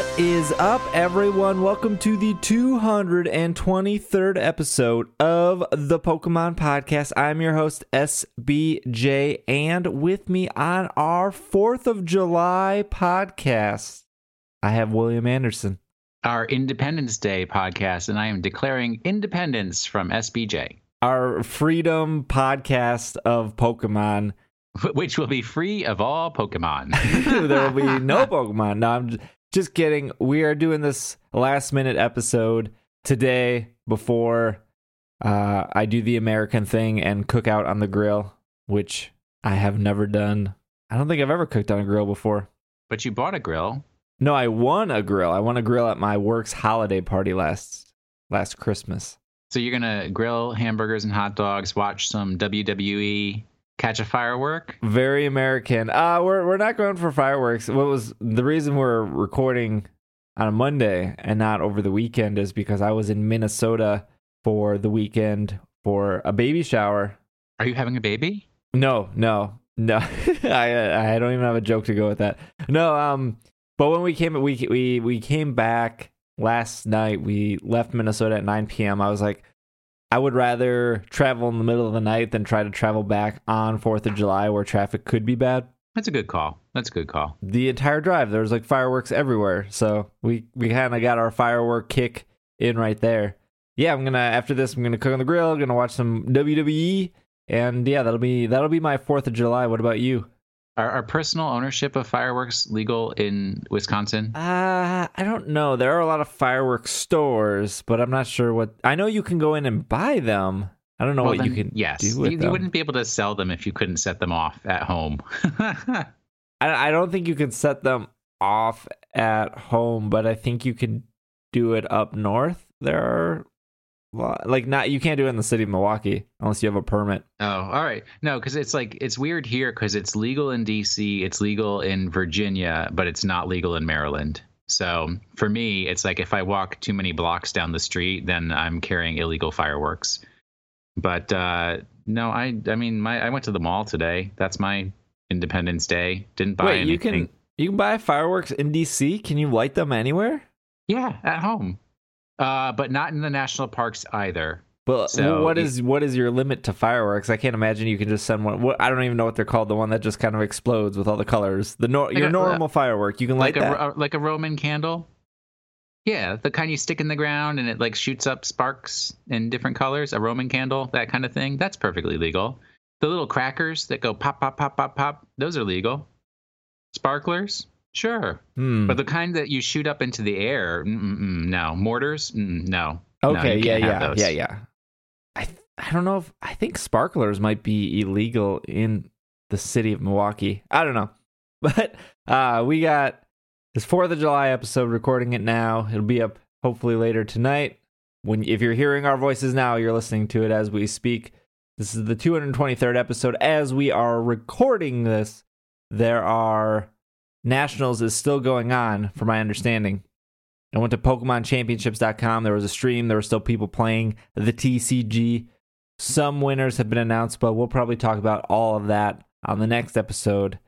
What is up, everyone? Welcome to the 223rd episode of the Pokemon Podcast. I'm your host, SBJ, and with me on our 4th of July podcast, I have William Anderson. Our Independence Day podcast, and I am declaring independence from SBJ, Our freedom podcast of Pokemon. which will be free of all Pokemon. there will be no Pokemon. No, I'm j- just kidding. We are doing this last minute episode today before uh, I do the American thing and cook out on the grill, which I have never done. I don't think I've ever cooked on a grill before. but you bought a grill. No, I won a grill. I won a grill at my work's holiday party last last Christmas. So you're going to grill hamburgers and hot dogs, watch some WWE, catch a firework. Very American. Uh we're we're not going for fireworks. What was the reason we're recording on a Monday and not over the weekend is because I was in Minnesota for the weekend for a baby shower. Are you having a baby? No, no, no. I I don't even have a joke to go with that. No, um, but when we came we we we came back last night. We left Minnesota at 9 p.m. I was like, I would rather travel in the middle of the night than try to travel back on Fourth of July where traffic could be bad. That's a good call. That's a good call. The entire drive, there was like fireworks everywhere, so we we kind of got our firework kick in right there. Yeah, I'm gonna after this, I'm gonna cook on the grill, gonna watch some WWE, and yeah, that'll be that'll be my Fourth of July. What about you? Are, are personal ownership of fireworks legal in Wisconsin? Uh, I don't know. There are a lot of fireworks stores, but I'm not sure what. I know you can go in and buy them. I don't know Well, what you can yes, do with you, them. you wouldn't be able to sell them if you couldn't set them off at home. I, I don't think you can set them off at home, but I think you can do it up north. There are lo- like not you can't do it in the city of Milwaukee unless you have a permit. Oh, all right. No, because it's like it's weird here because it's legal in D.C., it's legal in Virginia, but it's not legal in Maryland. So for me, it's like if I walk too many blocks down the street, then I'm carrying illegal fireworks. But uh, no, I I mean, my I went to the mall today. That's my Independence Day. Didn't buy Wait, anything. you can you can buy fireworks in DC? Can you light them anywhere? Yeah, at home. Uh, but not in the national parks either. But So, what is what is your limit to fireworks? I can't imagine you can just send one. What, I don't even know what they're called. The one that just kind of explodes with all the colors. The nor- your a- normal firework. You can light like a that. Ro- like a Roman candle. Yeah, the kind you stick in the ground and it like shoots up sparks in different colors. A Roman candle, that kind of thing. That's perfectly legal. The little crackers that go pop, pop, pop, pop, pop. Those are legal. Sparklers, sure, Hmm. but the kind that you shoot up into the air, no. Mortars, mm, no. No, Okay, you yeah, yeah, yeah, yeah. I th- I don't know if I think sparklers might be illegal in the city of Milwaukee. I don't know, but uh, we got this Fourth of July episode recording it now. It'll be up hopefully later tonight. When if you're hearing our voices now, you're listening to it as we speak. This is the 223rd episode. As we are recording this, there are nationals is still going on, from my understanding. I went to PokemonChampionships.com. There was a stream. There were still people playing the TCG. Some winners have been announced, but we'll probably talk about all of that on the next episode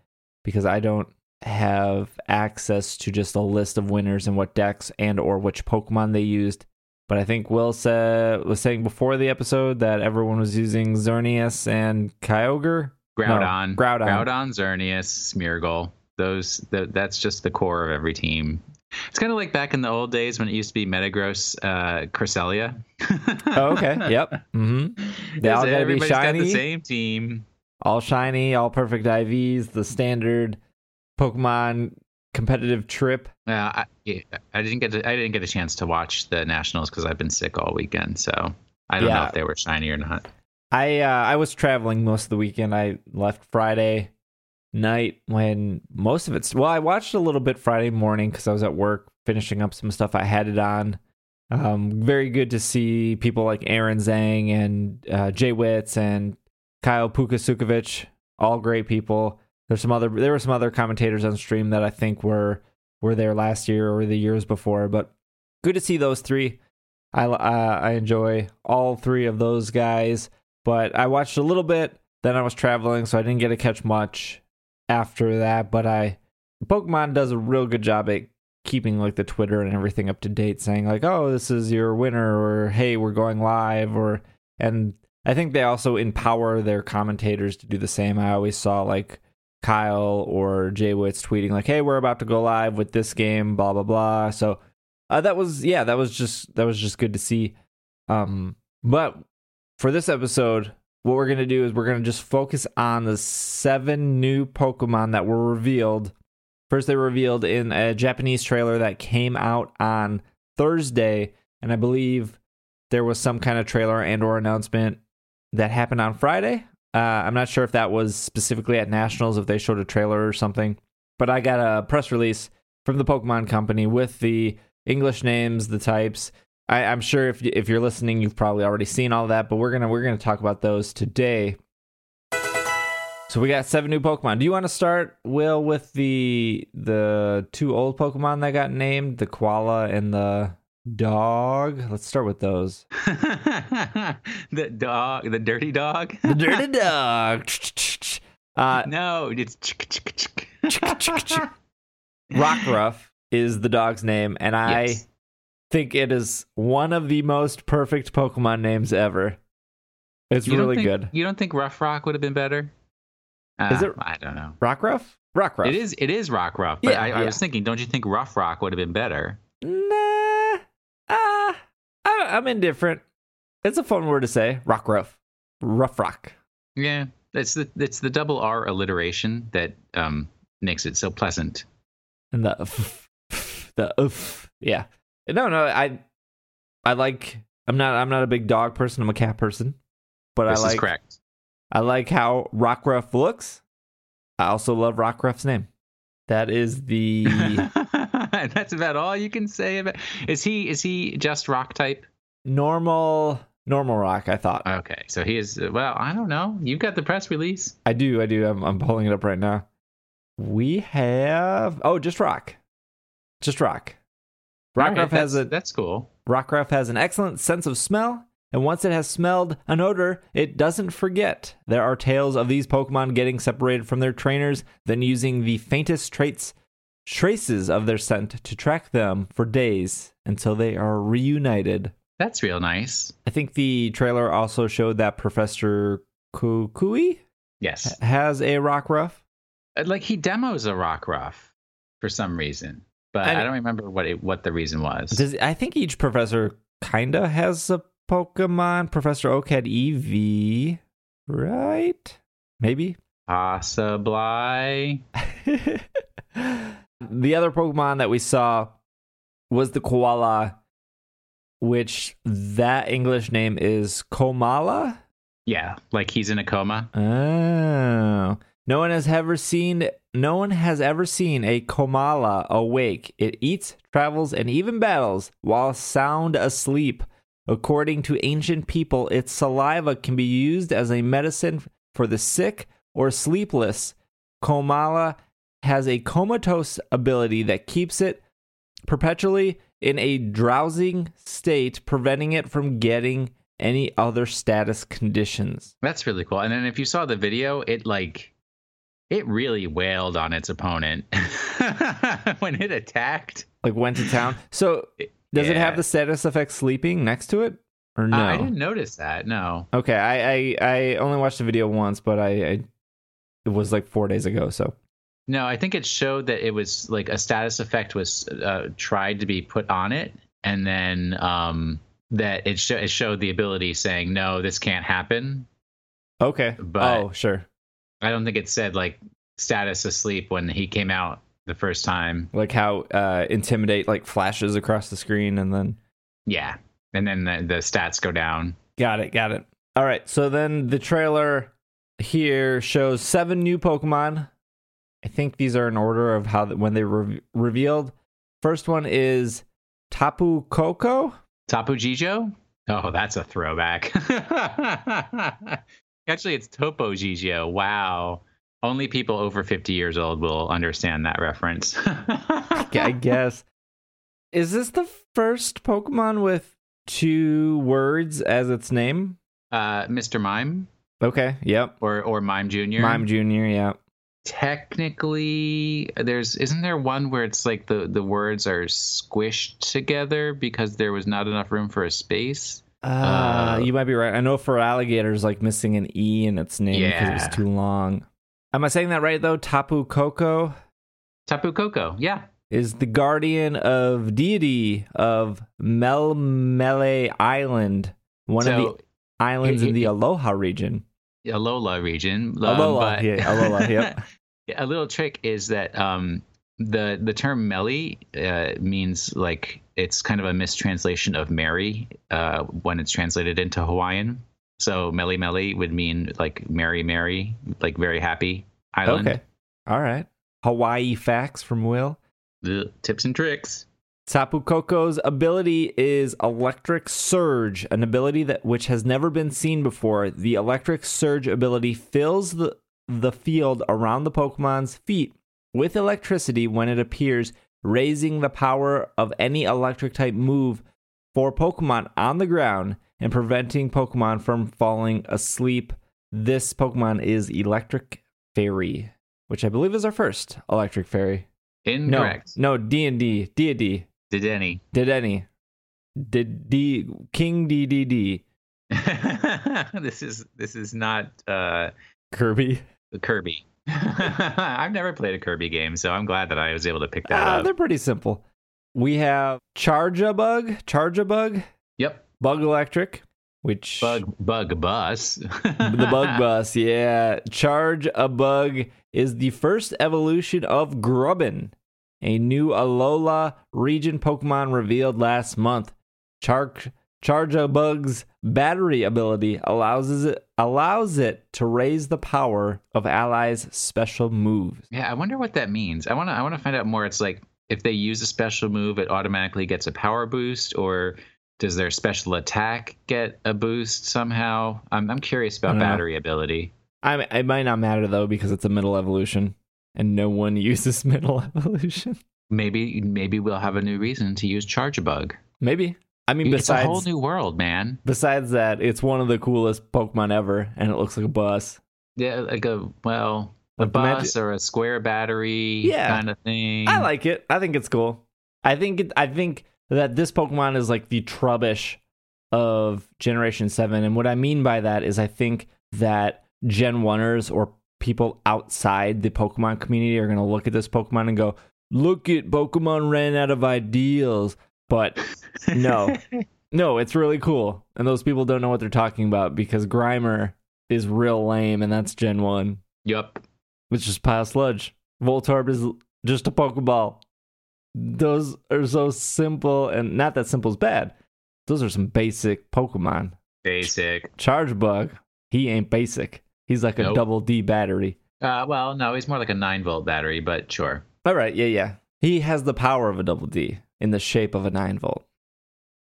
because I don't have access to just a list of winners and what decks and or which Pokemon they used. But I think Will said, was saying before the episode that everyone was using Xerneas and Kyogre. Groudon, No, Groudon. Groudon, Xerneas, Smeargle. Those, th- that's just the core of every team. It's kind of like back in the old days when it used to be Metagross, uh, Cresselia. Oh, okay. yep. Mm-hmm. They all gotta be Everybody's got shiny. the same team. all shiny, all perfect IVs, the standard Pokemon competitive trip. Uh, I, yeah, I didn't get to, I didn't get a chance to watch the Nationals because I've been sick all weekend. So I don't know if they were shiny or not. I uh, I was traveling most of the weekend. I left Friday night when most of it's well, I watched a little bit Friday morning because I was at work finishing up some stuff. I had it on. Um, very good to see people like Aaron Zheng and uh, Jay Witz and Kyle Pukasukovic, all great people. There's some other there were some other commentators on stream that I think were were there last year or the years before, but good to see those three. I uh, I enjoy all three of those guys, but I watched a little bit. Then I was traveling, so I didn't get to catch much after that. But I Pokemon does a real good job at keeping like the Twitter and everything up to date, saying like, "Oh, this is your winner," or "Hey, we're going live," or and I think they also empower their commentators to do the same. I always saw like Kyle or Jay Witz tweeting like, "Hey, we're about to go live with this game," blah blah blah. So uh, that was yeah, that was just that was just good to see. Um, but for this episode, what we're gonna do is we're gonna just focus on the seven new Pokemon that were revealed. First, they were revealed in a Japanese trailer that came out on Thursday, and I believe there was some kind of trailer and or announcement that happened on Friday. Uh, I'm not sure if that was specifically at Nationals, if they showed a trailer or something, but I got a press release from the Pokemon Company with the English names, the types. I, am sure if if you're listening, you've probably already seen all that, but we're gonna we're gonna talk about those today. So we got seven new Pokemon. Do you want to start, Will, with the the two old Pokemon that got named, the koala and the dog? Let's start with those. the dog, the dirty dog. the dirty dog. Uh, no, it's Rockruff is the dog's name, and I yes. Think it is one of the most perfect Pokemon names ever. It's really think, good. You don't think Rough Rock would have been better? Uh, is it? I don't know. Rock rough? Rockruff? Rockruff. It is. It is Rockruff. But yeah, I, I was thinking, don't you think Rough Rock would have been better? Nah. Ah. Uh, I'm indifferent. It's a fun word to say. Rockruff. Rough Rough Rock. Yeah, it's the it's the double R alliteration that um makes it so pleasant. And the the oof. Yeah. No, no, I I like I'm not I'm not a big dog person, I'm a cat person. But this I like correct. I like how Rockruff looks. I also love Rockruff's name. That is the That's about all you can say about Is he is he just rock type? Normal normal rock, I thought. Okay. So he is well, I don't know. You've got the press release. I do, I do. I'm I'm pulling it up right now. We have oh, just rock. Just rock. Rockruff has a that's cool. Rockruff has an excellent sense of smell, and once it has smelled an odor, it doesn't forget. There are tales of these Pokemon getting separated from their trainers, then using the faintest traits traces of their scent to track them for days until they are reunited. That's real nice. I think the trailer also showed that Professor Kukui yes has a Rockruff. Uh, like he demos a Rockruff for some reason but I, I don't remember what it, what the reason was. Does I think each professor kinda has a Pokemon. Professor Oak had Eevee, right? Maybe. Possibly. the other Pokemon that we saw was the koala, which that English name is Komala. Yeah, like he's in a coma. Oh. No one has ever seen no one has ever seen a komala awake. It eats, travels, and even battles while sound asleep. According to ancient people, its saliva can be used as a medicine for the sick or sleepless. Komala has a comatose ability that keeps it perpetually in a drowsing state, preventing it from getting any other status conditions. That's really cool. And then if you saw the video, it like it really wailed on its opponent when it attacked. Like went to town. So does yeah. it have the status effect sleeping next to it? Or no? Uh, I didn't notice that. No. Okay, I, I I only watched the video once, but I, I it was like four days ago. So no, I think it showed that it was like a status effect was uh, tried to be put on it, and then um, that it, sh- it showed the ability saying no, this can't happen. Okay. But oh, sure. I don't think it said like status asleep when he came out the first time. Like how uh, intimidate like flashes across the screen and then yeah, and then the, the stats go down. Got it. Got it. All right. So then the trailer here shows seven new Pokemon. I think these are in order of how when they were revealed. First one is Tapu Koko. Tapu Gijo. Oh, that's a throwback. Actually, it's Topo Gigio. Wow. Only people over 50 years old will understand that reference. I guess. Is this the first Pokemon with two words as its name? Uh, Mr. Mime. Okay. Yep. Or or Mime Junior. Mime Junior. Yeah. technically there's isn't there one where it's like the the words are squished together because there was not enough room for a space Uh, you might be right. I know for alligators, like missing an E in its name because it was too long. Am I saying that right though? Tapu Koko tapu koko yeah is the guardian of deity of Melemele Island, one of the islands it- in the it- Aloha region. alola region um, Alola, but- yeah, Alola, yep. Yeah, a little trick is that um the the term Mele uh, means like it's kind of a mistranslation of Mary uh, when it's translated into Hawaiian. So Mele Mele would mean like Mary Mary, like very happy island. Okay, all right. Hawaii facts from Will. The tips and tricks. Tapu Koko's ability is Electric Surge, an ability that which has never been seen before. The Electric Surge ability fills the, the field around the Pokemon's feet with electricity when it appears, raising the power of any electric type move for Pokemon on the ground and preventing Pokemon from falling asleep. This Pokemon is Electric Fairy, which I believe is our first Electric Fairy. No, Incorrect. no, Dedenne, D and D. Did any? Did any? Did D King D D D this is this is not uh Kirby? Kirby. I've never played a Kirby game, so I'm glad that I was able to pick that Ah, up. they're pretty simple. We have Charjabug, Charjabug, Yep. Bug Electric, which Bug bug bus. the Bug Bus, yeah. Charjabug is the first evolution of Grubbin, a new Alola region Pokemon revealed last month. Charge Charjabug's battery ability allows it allows it to raise the power of allies' special moves. Yeah, I wonder what that means. I want to I want to find out more. It's like if they use a special move, it automatically gets a power boost, or does their special attack get a boost somehow? I'm I'm curious about know. battery ability. I it might not matter though because it's a middle evolution and no one uses middle evolution. Maybe maybe we'll have a new reason to use Charjabug. Maybe. I mean, It's a besides whole new world, man. besides that, it's one of the coolest Pokemon ever, and it looks like a bus. Yeah, like a well, a Like magi- bus or a square battery Yeah. kind of thing. I like it. I think it's cool. I think it, I think that this Pokemon is like the Trubbish of Generation Seven, and what I mean by that is I think that Gen Oneers or people outside the Pokemon community are gonna look at this Pokemon and go, "Look at Pokemon ran out of ideals," but No. No, it's really cool. And those people don't know what they're talking about because Grimer is real lame, and that's Gen 1. Yep. It's just pile sludge. Voltorb is just a Pokeball. Those are so simple, and not that simple is bad. Those are some basic Pokemon. Basic. Charge Bug, he ain't basic. He's like a Nope. double D battery. Uh, well, no, he's more like a nine volt battery, but sure. All right, yeah, yeah. He has the power of a double D in the shape of a 9 volt.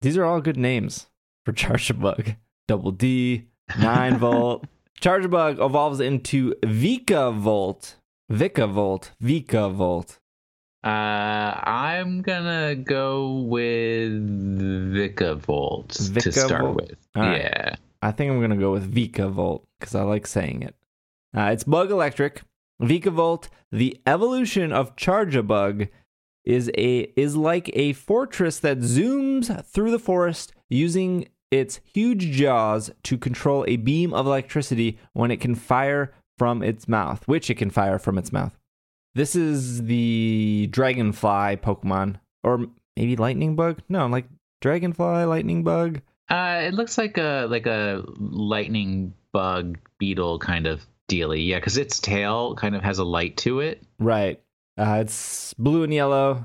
These are all good names for Charjabug. Double D, 9 volt. Charjabug evolves into Vika Volt. Vika Volt. Vika Volt. Uh, I'm gonna go with Vika Vikavolt to Vikavolt? start with. All right. yeah. I think I'm to go with Vika Volt because I like saying it. Uh, it's Bug Electric. Vika Volt, the evolution of Chargebug, is a is like a fortress that zooms through the forest using its huge jaws to control a beam of electricity when it can fire from its mouth, which it can fire from its mouth. This is the Dragonfly Pokemon, or maybe Lightning Bug. No, like Dragonfly, Lightning Bug. Uh, it looks like a like a lightning bug beetle kind of dealy. Yeah, because its tail kind of has a light to it. Right. Uh, it's blue and yellow.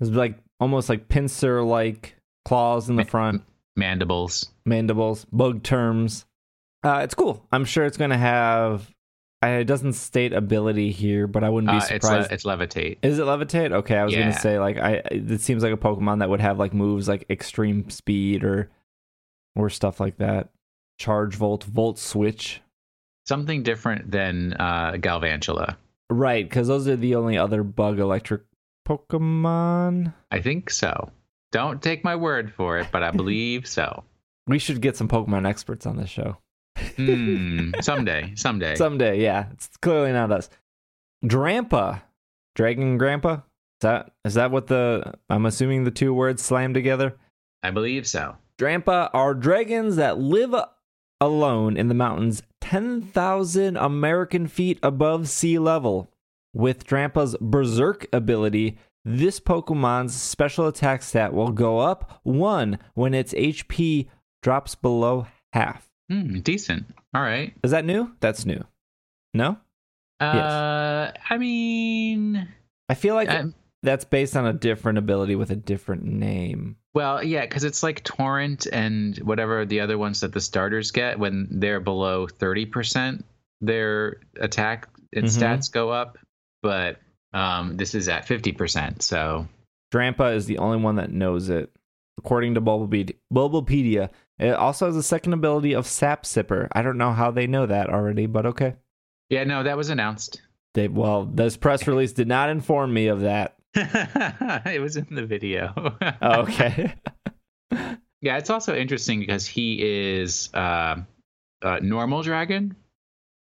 It's like almost like pincer like claws in the front, Mandibles. mandibles, bug terms. Uh, it's cool. I'm sure it's going to have. I, it doesn't state ability here, but I wouldn't be Uh, it's le- surprised. it's levitate. Is it levitate? Okay, I was going to say like I. It seems like a Pokemon that would have like moves like extreme speed or or stuff like that. Charge Volt, Volt Switch. Something different than uh, Galvantula. Right, because those are the only other bug electric Pokemon. I think so. Don't take my word for it, but I believe so. We should get some Pokemon experts on this show. Hmm. someday, someday. Someday, yeah. It's clearly not us. Drampa, Dragon Grandpa. Is that is that what the? I'm assuming the two words slam together. I believe so. Drampa are dragons that live alone in the mountains 10,000 American feet above sea level. With Drampa's Berserk ability, this Pokemon's special attack stat will go up one when its HP drops below half. Hmm, decent. All right. Is that new? That's new. No? Uh, I mean, I feel like um, that's based on a different ability with a different name. well, yeah, because it's like Torrent and whatever the other ones that the starters get when they're below 30%, their attack and Mhm. stats go up. But um, this is at 50%. So, Drampa is the only one that knows it. According to Bulbapedia, it also has a second ability of Sap Sipper. I don't know how they know that already, but okay. yeah, no, that was announced. They well, this press release did not inform me of that. It was in the video. Oh, okay. Yeah, it's also interesting because he is uh, a normal dragon.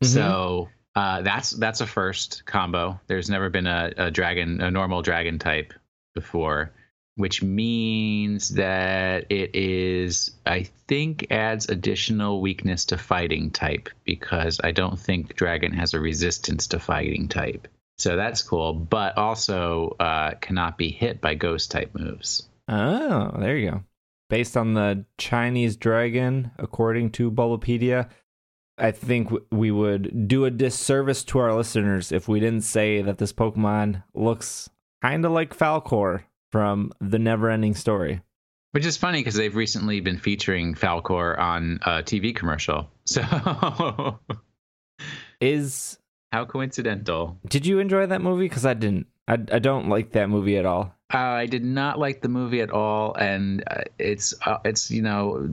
Mhm. So uh, that's that's a first combo. There's never been a, a dragon, a normal dragon type before, which means that it is, I think, adds additional weakness to fighting type because I don't think dragon has a resistance to fighting type. So that's cool, but also uh, cannot be hit by ghost type moves. Oh, there you go. Based on the Chinese dragon, according to Bulbapedia, I think we would do a disservice to our listeners if we didn't say that this Pokemon looks kind of like Falkor from the Neverending Story. Which is funny because they've recently been featuring Falkor on a TV commercial. So Is how coincidental. did you enjoy that movie? Because I didn't. I I don't like that movie at all. Uh, I did not like the movie at all, and uh, it's uh, it's you know,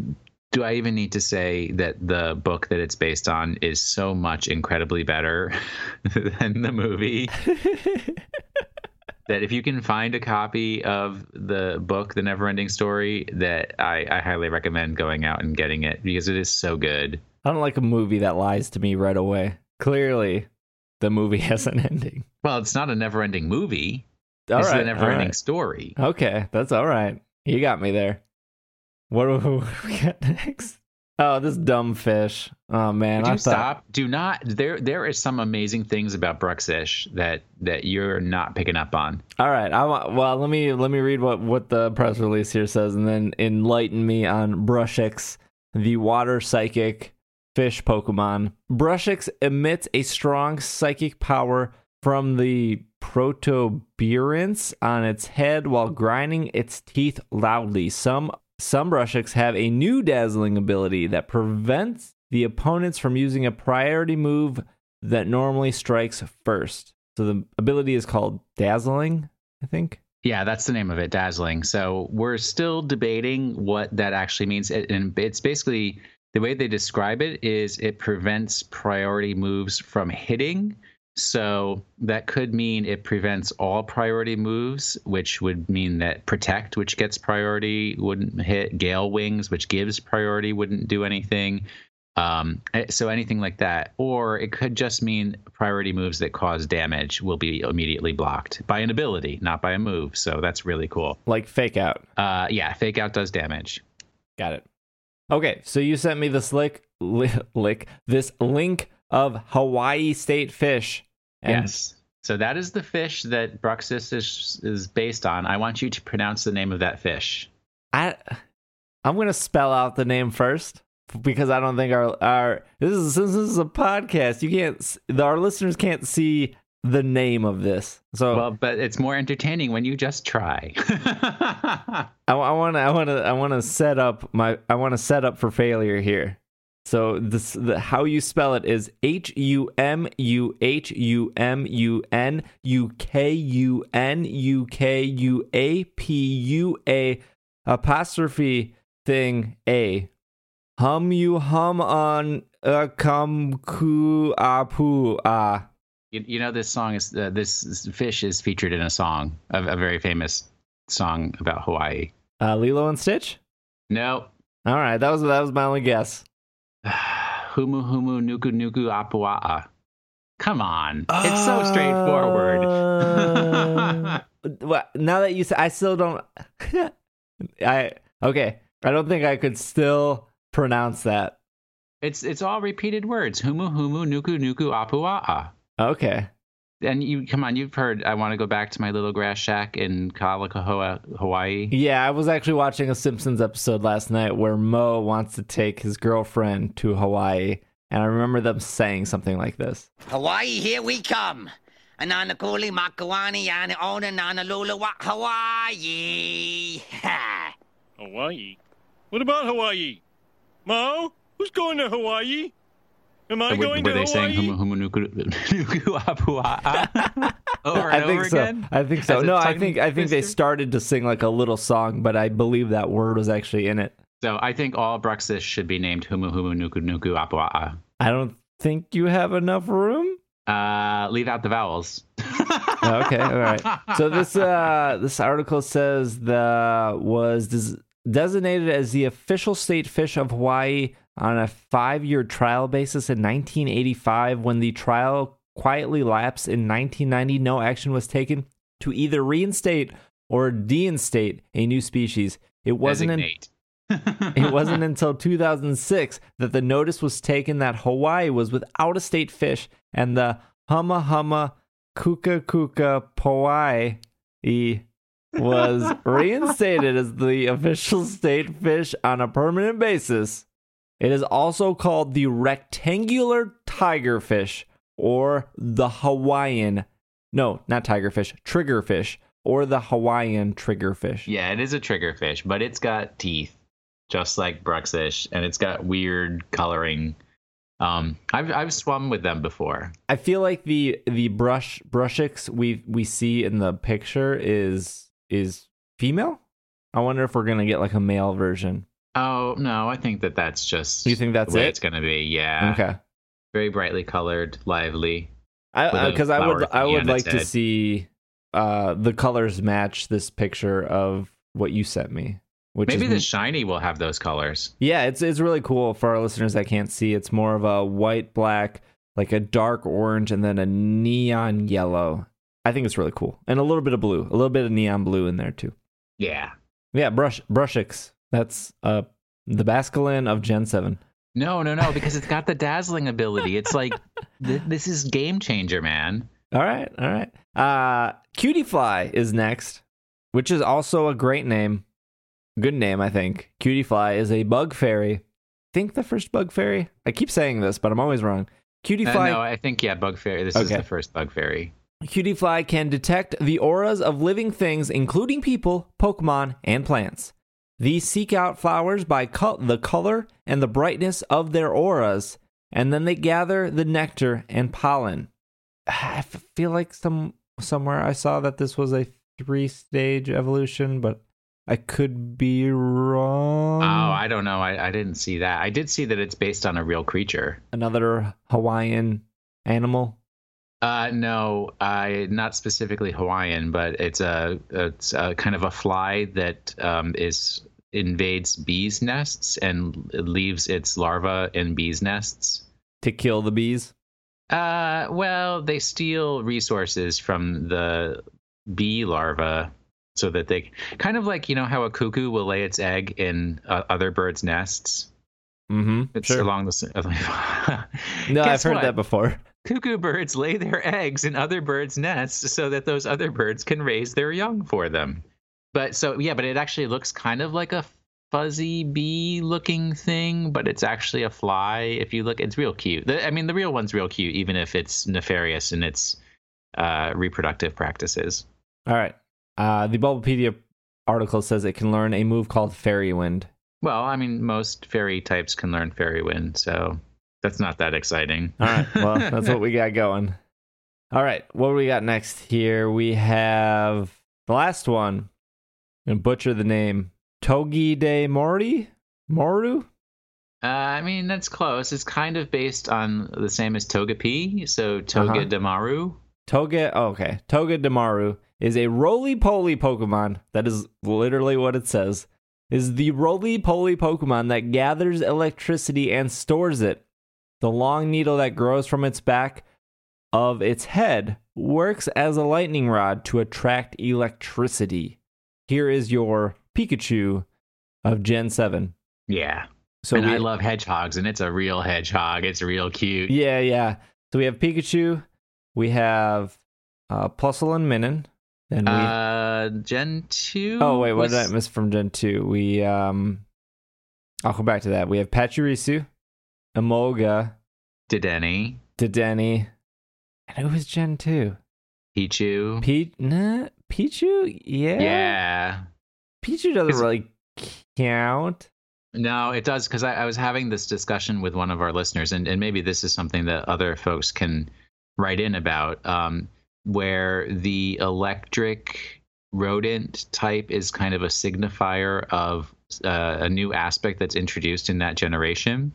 do I even need to say that the book that it's based on is so much incredibly better than the movie? that if you can find a copy of the book, The Neverending Story, that I, I highly recommend going out and getting it because it is so good. I don't like a movie that lies to me right away. Clearly, the movie has an ending. Well, it's not a never-ending movie. All it's right, a never-ending right. story. Okay, that's all right. You got me there. What do what do we got next? Oh, this dumb fish. Oh man, Would I you thought stop? Do not. There, there is some amazing things about Bruxish that that you're not picking up on. All right, I want. Well, let me let me read what what the press release here says, and then enlighten me on Brushix, the water psychic fish Pokemon. Brushix emits a strong psychic power from the protuberance on its head while grinding its teeth loudly. Some some Brushix have a new dazzling ability that prevents the opponents from using a priority move that normally strikes first. So the ability is called Dazzling, I think. Yeah, that's the name of it, dazzling. So we're still debating what that actually means, and it's basically the way they describe it is it prevents priority moves from hitting. So that could mean it prevents all priority moves, which would mean that protect, which gets priority, wouldn't hit. Gale wings, which gives priority, wouldn't do anything. Um, eh, so anything like that, or it could just mean priority moves that cause damage will be immediately blocked by an ability, not by a move. So that's really cool. Like fake out. Uh, yeah, fake out does damage. Got it. Okay, so you sent me this lick, li- lick this link of Hawaii State fish. And yes. So that is the fish that Bruxus is is based on. I want you to pronounce the name of that fish. I I'm gonna spell out the name first because I don't think our our this is since this is a podcast. You can't our listeners can't see the name of this. So Well, but it's more entertaining when you just try. I, want to I want to I want to set up my I want to set up for failure here. So this the how you spell it is H U M U H U M U N U K U N U K U A P U A apostrophe thing A. Hum you hum on uh come ku apu ah. You, you know this song is uh, this fish is featured in a song, a, a very famous song about Hawaii. Uh, Lilo and Stitch. No. All right, that was that was my only guess. Humu humu nuku nuku apua'a. Come on, it's so straightforward. Uh, well, now that you say, I still don't. I okay. I don't think I could still pronounce that. it's it's all repeated words. Humu humu nuku nuku apua'a. Okay. And you come on, you've heard. I want to go back to my little grass shack in Kealakekua, Hawaii. Yeah, I was actually watching a Simpsons episode last night where Moe wants to take his girlfriend to Hawaii, and I remember them saying something like this. Hawaii, here we come. Ananakuli, Makawani, Yana Ona, Nanalula, wa Hawaii. Ha. Hawaii? What about Hawaii? Moe? Who's going to Hawaii? Am I Were, going were to they Hawaii? saying humu humu nuku nuku over and I think over so. again? I think so. As No, I think I think they started to sing like a little song, but I believe that word was actually in it. So I think all Bruxis should be named humu humu nuku nuku apua'a. I don't think you have enough room. Uh, leave out the vowels. Okay, all right. So this uh this article says the was des- designated as the official state fish of Hawaii on a 5-year trial basis in 1985 when the trial quietly lapsed in 1990 no action was taken to either reinstate or deinstate a new species. It wasn't in, it wasn't until 2006 that the notice was taken that Hawaii was without a state fish and the Hama Hama Kuka Kuka Powai was reinstated as the official state fish on a permanent basis. It is also called the rectangular tigerfish or the Hawaiian, no, not tigerfish, triggerfish or the Hawaiian triggerfish. Yeah, it is a triggerfish, but it's got teeth, just like Bruxish, and it's got weird coloring. Um, I've I've swum with them before. I feel like the the brush brushix we we see in the picture is is female. I wonder if we're gonna get like a male version. Oh no, I think that that's just. You think that's it? It's gonna be. Yeah. Okay, Very brightly colored, lively. I because I would I would like to see uh the colors match this picture of what you sent me. Which Maybe is the shiny will have those colors. Yeah, it's it's really cool for our listeners that can't see. It's more of a white, black, like a dark orange, and then a neon yellow. I think it's really cool, and a little bit of blue, a little bit of neon blue in there too. Yeah. Yeah, brush brushix. That's uh the Basculin of Gen Seven. No, no, no, because it's got the dazzling ability. It's like th- this is game changer, man. All right, all right. Uh, Cutiefly is next, which is also a great name. Good name, I think. Cutiefly is a bug fairy. Think the first bug fairy. I keep saying this, but I'm always wrong. Cutie Uh, Fly. no, I think yeah, bug fairy. This is the first bug fairy. Cutiefly can detect the auras of living things, including people, Pokemon, and plants. These seek out flowers by co- the color and the brightness of their auras, and then they gather the nectar and pollen. I feel like some somewhere I saw that this was a three stage evolution, but I could be wrong. oh, I don't know. I, I didn't see that. I did see that it's based on a real creature. Another Hawaiian animal. Uh, no, I not specifically Hawaiian, but it's a it's a kind of a fly that um, is invades bees' nests and leaves its larvae in bees' nests. To kill the bees. Uh, well, they steal resources from the bee larva so that they kind of like you know how a cuckoo will lay its egg in uh, other birds' nests. Mm-hmm. It's Sure. along the. no, I've heard what? that before. Cuckoo birds lay their eggs in other birds' nests so that those other birds can raise their young for them. But so yeah, but it actually looks kind of like a fuzzy bee looking thing, but it's actually a fly. If you look, it's real cute. The, I mean, the real one's real cute, even if it's nefarious in its uh, reproductive practices. All right. Uh, the Bulbapedia article says it can learn a move called Fairy Wind. Well, I mean, most fairy types can learn fairy wind, so that's not that exciting. All right. Well, that's what we got going. All right. What do we got next here? We have the last one. I'm gonna butcher the name. Togi de Mori? Moru? Uh, I mean, that's close. It's kind of based on the same as Togepi, so Toga Uh-huh. Damaru. Toga, oh, okay. Toga Damaru is a roly poly Pokemon. That is literally what it says. Is the roly poly Pokemon that gathers electricity and stores it. The long needle that grows from its back of its head works as a lightning rod to attract electricity. Here is your Pikachu of Gen 7. Yeah. So and we, I love hedgehogs, and it's a real hedgehog. It's real cute. Yeah, yeah. So we have Pikachu, we have uh Plusle and. Then we Uh, Gen two. Oh wait, what was- did I miss from Gen 2? We um I'll go back to that. We have Pachirisu, Emolga, Dedenne, Dedenne, and who was Gen 2? Pichu. Pe- nah, Pichu? Yeah. yeah. Pichu doesn't really count. No, it does because I, I was having this discussion with one of our listeners, and, and maybe this is something that other folks can write in about, um, where the electric rodent type is kind of a signifier of uh, a new aspect that's introduced in that generation.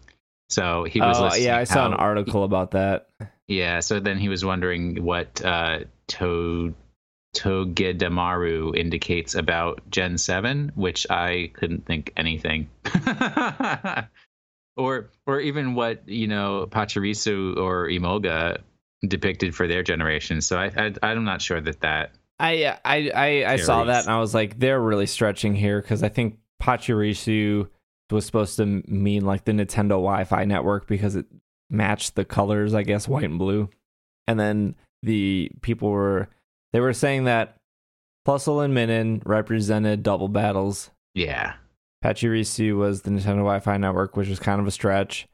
So he was oh, yeah, I saw an article about that. Yeah, so then he was wondering what uh, to Togedemaru indicates about Gen 7, which I couldn't think anything. or or even what, you know, Pachirisu or Emolga depicted for their generation. So I, I I'm not sure that that I I I, I saw that and I was like, they're really stretching here because I think Pachirisu was supposed to mean like the Nintendo Wi-Fi network because it matched the colors, I guess, white and blue. And then the people were they were saying that Plusle and Minun represented double battles. yeah. Pachirisu was the Nintendo Wi-Fi network, which was kind of a stretch.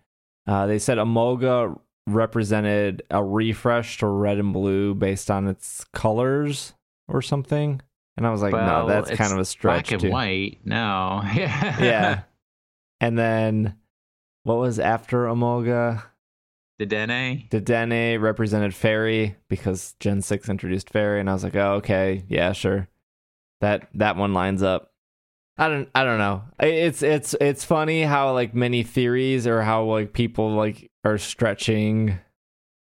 Uh, they said Emolga represented a refresh to red and blue based on its colors or something. And I was like, no, that's kind of a stretch Black and too. white. No. Yeah. Yeah. And then what was after Emolga? Dedenne. Dedenne represented Fairy because Gen 6 introduced Fairy, and I was like, oh, okay, yeah, sure. That that one lines up. I don't I don't know. It's it's it's funny how like many theories or how like people like are stretching.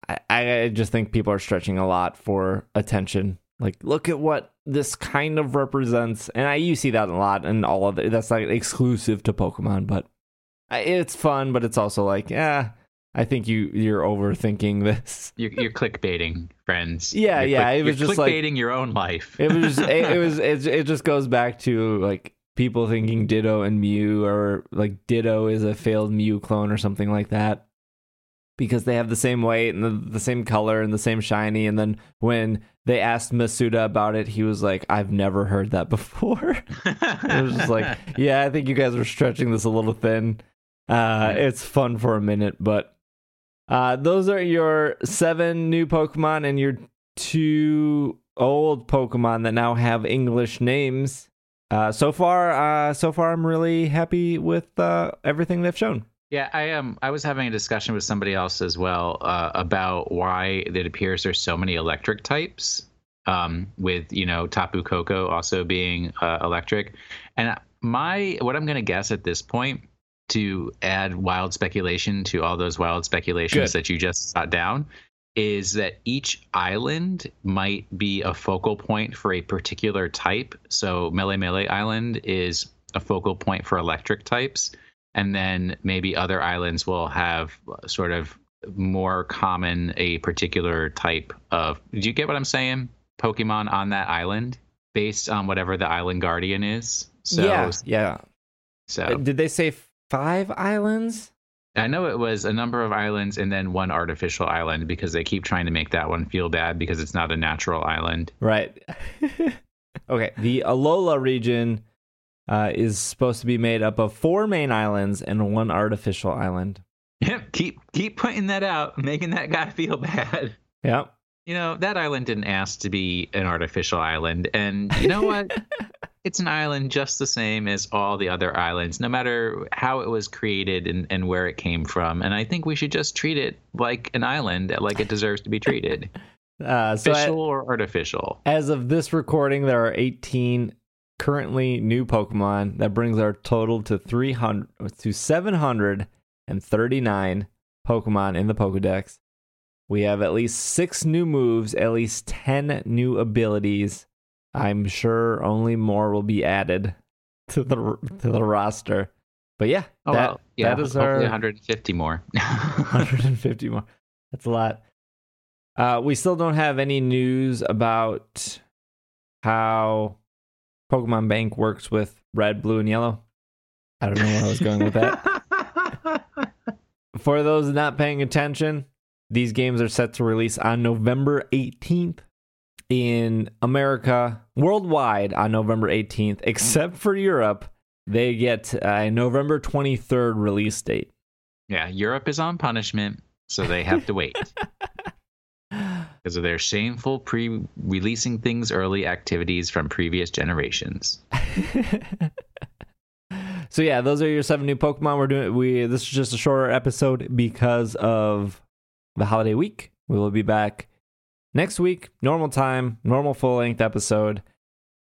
I, I just think people are stretching a lot for attention. Like, look at what this kind of represents, and I you see that a lot in all of it. That's like exclusive to Pokemon, but it's fun. But it's also like, yeah, I think you you're overthinking this. You're, you're clickbaiting, friends. Yeah, You're yeah, click- it was you're just like- clickbaiting your own life. It was it, it was it, it just goes back to like people thinking Ditto and Mew or like Ditto is a failed Mew clone or something like that because they have the same weight and the, the same color and the same shiny and then when they asked Masuda about it he was like I've never heard that before. it was just like yeah, I think you guys are stretching this a little thin. Uh it's fun for a minute but uh those are your seven new Pokemon and your two old Pokemon that now have English names. Uh, so far, uh, so far, I'm really happy with uh, everything they've shown. Yeah, I am. I was having a discussion with somebody else as well uh, about why it appears there's so many electric types. Um, with you know Tapu Koko also being uh, electric, and my what I'm going to guess at this point to add wild speculation to all those wild speculations Good. that you just shot down is that each island might be a focal point for a particular type. So Mele Mele Island is a focal point for electric types and then maybe other islands will have sort of more common a particular type of do you get what i'm saying pokemon on that island based on whatever the island guardian is so yeah, yeah. so Did they say five islands? i know it was a number of islands and then one artificial island because they keep trying to make that one feel bad because it's not a natural island Right. okay. The Alola region uh, is supposed to be made up of four main islands and one artificial island. yep keep keep pointing that out making that guy feel bad Yep. You know, that island didn't ask to be an artificial island. And you know what? it's an island just the same as all the other islands, no matter how it was created and, and where it came from. And I think we should just treat it like an island, like it deserves to be treated. Uh, so Official I- or artificial? as of this recording, there are 18 currently new Pokemon. That brings our total to 300 to 739 Pokemon in the Pokedex. We have at least six new moves, at least 10 new abilities. I'm sure only more will be added to the to the roster. But yeah, Oh, that, well, yeah, that is hopefully our 150 more. 150 more. That's a lot. Uh, we still don't have any news about how Pokemon Bank works with red, blue, and yellow. I don't know where I was going with that. For those not paying attention, these games are set to release on November 18th in America, worldwide on November 18th, except for Europe. They get a November 23rd release date. yeah, Europe is on punishment, so they have to wait because of their shameful pre-releasing things early activities from previous generations. so yeah, those are your seven new Pokemon. We're doing we this is just a shorter episode because of the holiday week. We will be back next week, normal time, normal full length episode.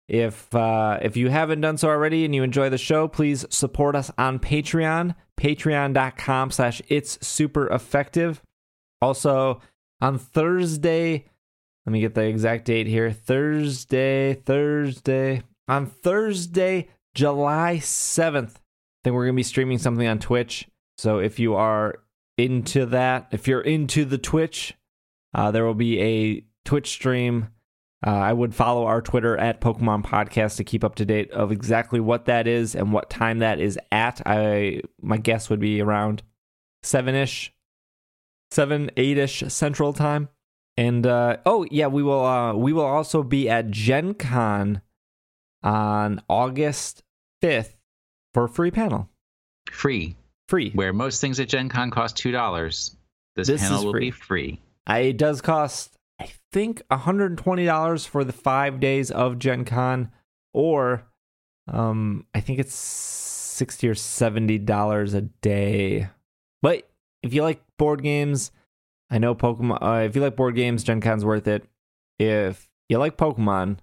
If uh, if you haven't done so already and you enjoy the show, please support us on Patreon, patreon.com slash it's super effective. Also on Thursday, let me get the exact date here. Thursday, Thursday. On Thursday, July 7th, I think we're to be streaming something on Twitch. So if you are into that, if you're into the Twitch, uh, there will be a Twitch stream. Uh, I would follow our Twitter at Pokemon Podcast to keep up to date of exactly what that is and what time that is at. I my guess would be around seven ish, seven eight ish Central Time. And uh, oh yeah, we will uh, we will also be at Gen Con on August fifth for a free panel. Free, Free. where most things at Gen Con cost two dollars. This, This panel is will free. be free. It does cost, I think, $120 for the five days of Gen Con, or um, I think it's 60 or $70 a day. But if you like board games, I know Pokemon, uh, if you like board games, Gen Con's worth it. If you like Pokemon,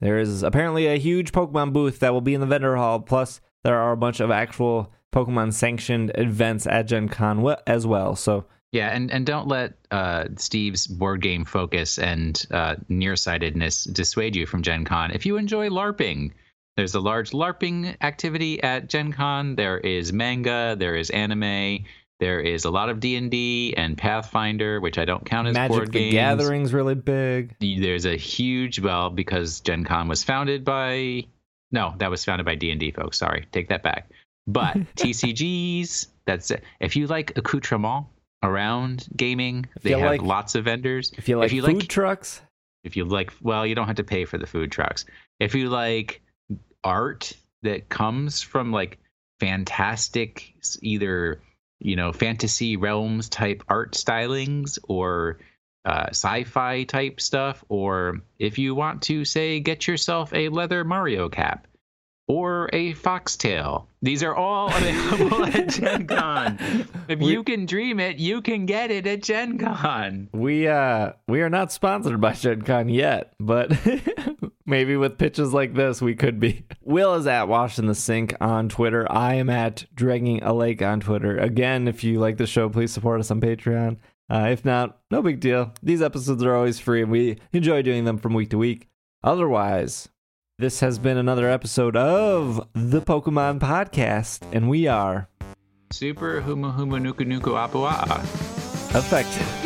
there is apparently a huge Pokemon booth that will be in the vendor hall. Plus, there are a bunch of actual Pokemon sanctioned events at Gen Con as well. So, Yeah, and, and don't let uh, Steve's board game focus and uh, nearsightedness dissuade you from Gen Con. If you enjoy LARPing, there's a large LARPing activity at Gen Con. There is manga, there is anime, there is a lot of D&D and Pathfinder, which I don't count as Magic board the games. Gathering's really big. There's a huge, well, because Gen Con was founded by, no, that was founded by D&D folks. Sorry, take that back. But TCGs, that's it. If you like accoutrement around gaming, they have like- lots of vendors. If you like if you food like, trucks, if you like, well, you don't have to pay for the food trucks. If you like art that comes from like fantastic, either you know, fantasy realms type art stylings or uh, sci-fi type stuff, or if you want to say, get yourself a leather Mario cap or a foxtail. These are all available at Gen Con. If We- you can dream it, you can get it at Gen Con. we uh we are not sponsored by Gen Con yet, but maybe with pitches like this we could be. Will is at Wash in the Sink on Twitter. I am at Dragging a Lake on Twitter. Again, if you like the show, please support us on Patreon. Uh, if not, no big deal. These episodes are always free and we enjoy doing them from week to week. Otherwise, this has been another episode of the Pokemon Podcast, and we are Super Huma Huma Nuku Nuku Apua. effective.